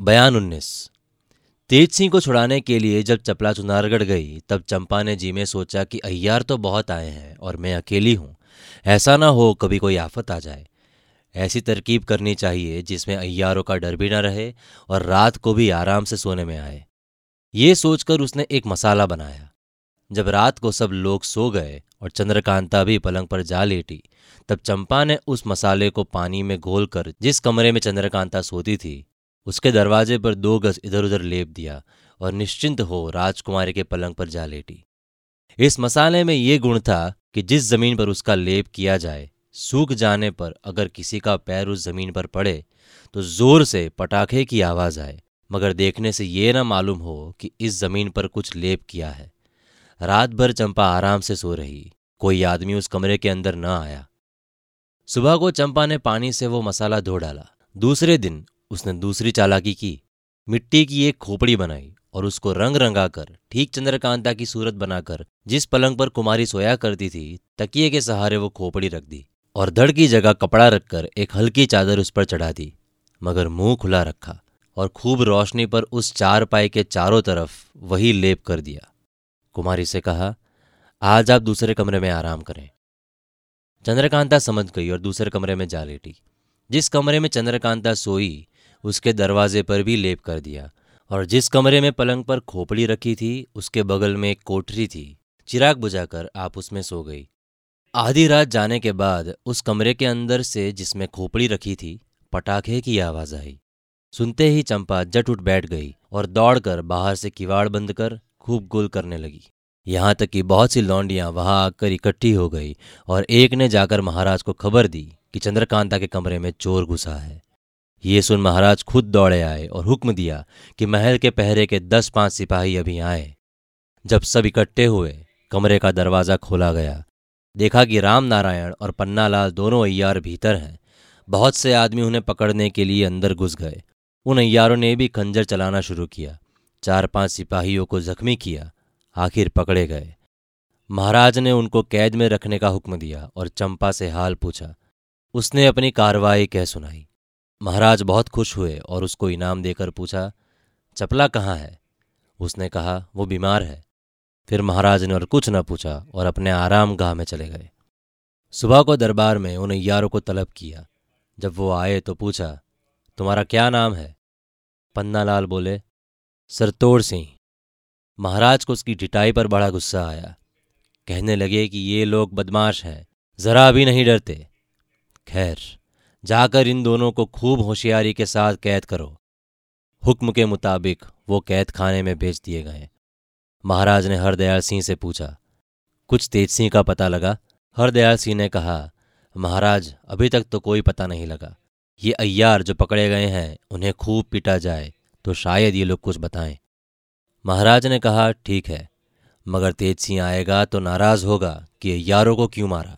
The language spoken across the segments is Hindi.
बयान उन्नीस। तेज सिंह को छुड़ाने के लिए जब चपला चुनारगढ़ गई, तब चंपा ने जी में सोचा कि अय्यार तो बहुत आए हैं और मैं अकेली हूँ। ऐसा ना हो कभी कोई आफत आ जाए। ऐसी तरकीब करनी चाहिए जिसमें अय्यारों का डर भी ना रहे और रात को भी आराम से सोने में आए। ये सोचकर उसने एक मसाला बनाया। जब रात को सब लोग सो गए और चंद्रकांता भी पलंग पर जा लेटी, तब चंपा ने उस मसाले को पानी में घोलकर जिस कमरे में चंद्रकांता सोती थी उसके दरवाजे पर दो गज इधर उधर लेप दिया और निश्चिंत हो राजकुमारी के पलंग पर जा लेटी। इस मसाले में ये गुण था कि जिस ज़मीन पर उसका लेप किया जाए, सूख जाने पर अगर किसी का पैर उस ज़मीन पर पड़े तो ज़ोर से पटाखे की आवाज़ आए, मगर देखने से ये ना मालूम हो कि इस ज़मीन पर कुछ लेप किया है। रात भर चंपा आराम से सो रही, कोई आदमी उस कमरे के अंदर न आया। सुबह को चंपा ने पानी से वो मसाला धो डाला। दूसरे दिन उसने दूसरी चालाकी की। मिट्टी की एक खोपड़ी बनाई और उसको रंग रंगाकर, ठीक चंद्रकांता की सूरत बनाकर, जिस पलंग पर कुमारी सोया करती थी, तकिए के सहारे वो खोपड़ी रख दी और धड़ की जगह कपड़ा रखकर एक हल्की चादर उस पर चढ़ा दी, मगर मुँह खुला रखा और खूब रोशनी पर उस चार पाई के चारों तरफ़ वही लेप कर दिया। कुमारी से कहा, आज आप दूसरे कमरे में आराम करें। चंद्रकांता समझ गई और दूसरे कमरे में जा लेटी। जिस कमरे में चंद्रकांता सोई उसके दरवाजे पर भी लेप कर दिया और जिस कमरे में पलंग पर खोपड़ी रखी थी, उसके बगल में एक कोठरी थी। चिराग बुझाकर आप उसमें सो गई। आधी रात जाने के बाद उस कमरे के अंदर से जिसमें खोपड़ी रखी थी, पटाखे की आवाज़ आई। सुनते ही चंपा जट उठ बैठ गई और दौड़कर बाहर से किवाड़ बंद कर खूब गुल करने लगी। यहाँ तक कि बहुत सी लौंडियाँ वहाँ आकर इकट्ठी हो गई और एक ने जाकर महाराज को खबर दी कि चंद्रकांता के कमरे में चोर घुसा है। ये सुन महाराज खुद दौड़े आए और हुक्म दिया कि महल के पहरे के दस पाँच सिपाही अभी आए। जब सब इकट्ठे हुए, कमरे का दरवाज़ा खोला गया। देखा कि राम नारायण और पन्नालाल दोनों अय्यार भीतर हैं। बहुत से आदमी उन्हें पकड़ने के लिए अंदर घुस गए। उन अय्यारों ने भी खंजर चलाना शुरू किया। चार पाँच सिपाहियों को जख्मी किया, आखिर पकड़े गए। महाराज ने उनको कैद में रखने का हुक्म दिया और चंपा से हाल पूछा। उसने अपनी कार्रवाई कह सुनाई। महाराज बहुत खुश हुए और उसको इनाम देकर पूछा, चपला कहाँ है? उसने कहा, वो बीमार है। फिर महाराज ने और कुछ न पूछा और अपने आराम गाह में चले गए। सुबह को दरबार में उन यारों को तलब किया। जब वो आए तो पूछा, तुम्हारा क्या नाम है? पन्नालाल बोले, सरतोड़ सिंह। महाराज को उसकी ढिटाई पर बड़ा गुस्सा आया। कहने लगे कि ये लोग बदमाश हैं, जरा भी नहीं डरते। खैर जाकर इन दोनों को खूब होशियारी के साथ कैद करो। हुक्म के मुताबिक वो कैद खाने में भेज दिए गए। महाराज ने हरदयाल सिंह से पूछा, कुछ तेज सिंह का पता लगा? हरदयाल सिंह ने कहा, महाराज, अभी तक तो कोई पता नहीं लगा। ये अय्यार जो पकड़े गए हैं, उन्हें खूब पीटा जाए तो शायद ये लोग कुछ बताएँ। महाराज ने कहा, ठीक है, मगर तेज सिंह आएगा तो नाराज़ होगा कि अय्यारों को क्यों मारा?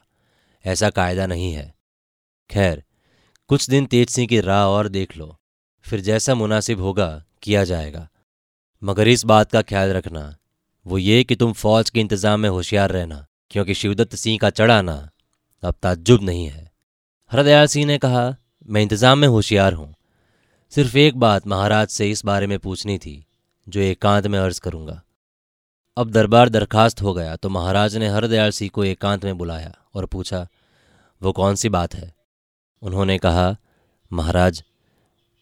ऐसा कायदा नहीं है। खैर कुछ दिन तेज सिंह की राह और देख लो, फिर जैसा मुनासिब होगा, किया जाएगा। मगर इस बात का ख्याल रखना, वो ये कि तुम फौज के इंतज़ाम में होशियार रहना, क्योंकि शिवदत्त सिंह का चढ़ाना अब ताज्जुब नहीं है। हरदयाल सिंह ने कहा, मैं इंतज़ाम में होशियार हूँ। सिर्फ़ एक बात महाराज से इस बारे में पूछनी थी, जो एकांत में अर्ज़ करूँगा। अब दरबार दरखास्त हो गया तो महाराज ने हरदयाल सिंह को एकांत में बुलाया और पूछा, वो कौन सी बात है? उन्होंने कहा, महाराज,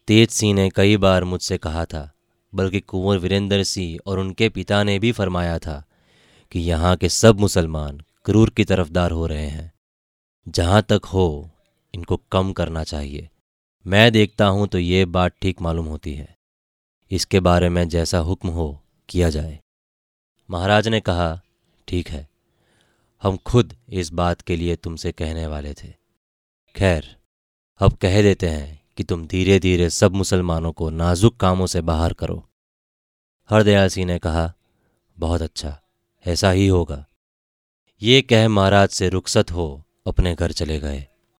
तेज सिंह ने कई बार मुझसे कहा था, बल्कि कुंवर वीरेंद्र सिंह और उनके पिता ने भी फरमाया था कि यहाँ के सब मुसलमान क्रूर की तरफदार हो रहे हैं। जहाँ तक हो, इनको कम करना चाहिए। मैं देखता हूँ तो ये बात ठीक मालूम होती है। इसके बारे में जैसा हुक्म हो, किया जाए। महाराज ने कहा, ठीक है, हम खुद इस बात के लिए तुमसे कहने वाले थे। खैर अब कह देते हैं कि तुम धीरे धीरे सब मुसलमानों को नाजुक कामों से बाहर करो। हरदयाल सिंह ने कहा, बहुत अच्छा ऐसा ही होगा। ये कह महाराज से रुखसत हो, अपने घर चले गए।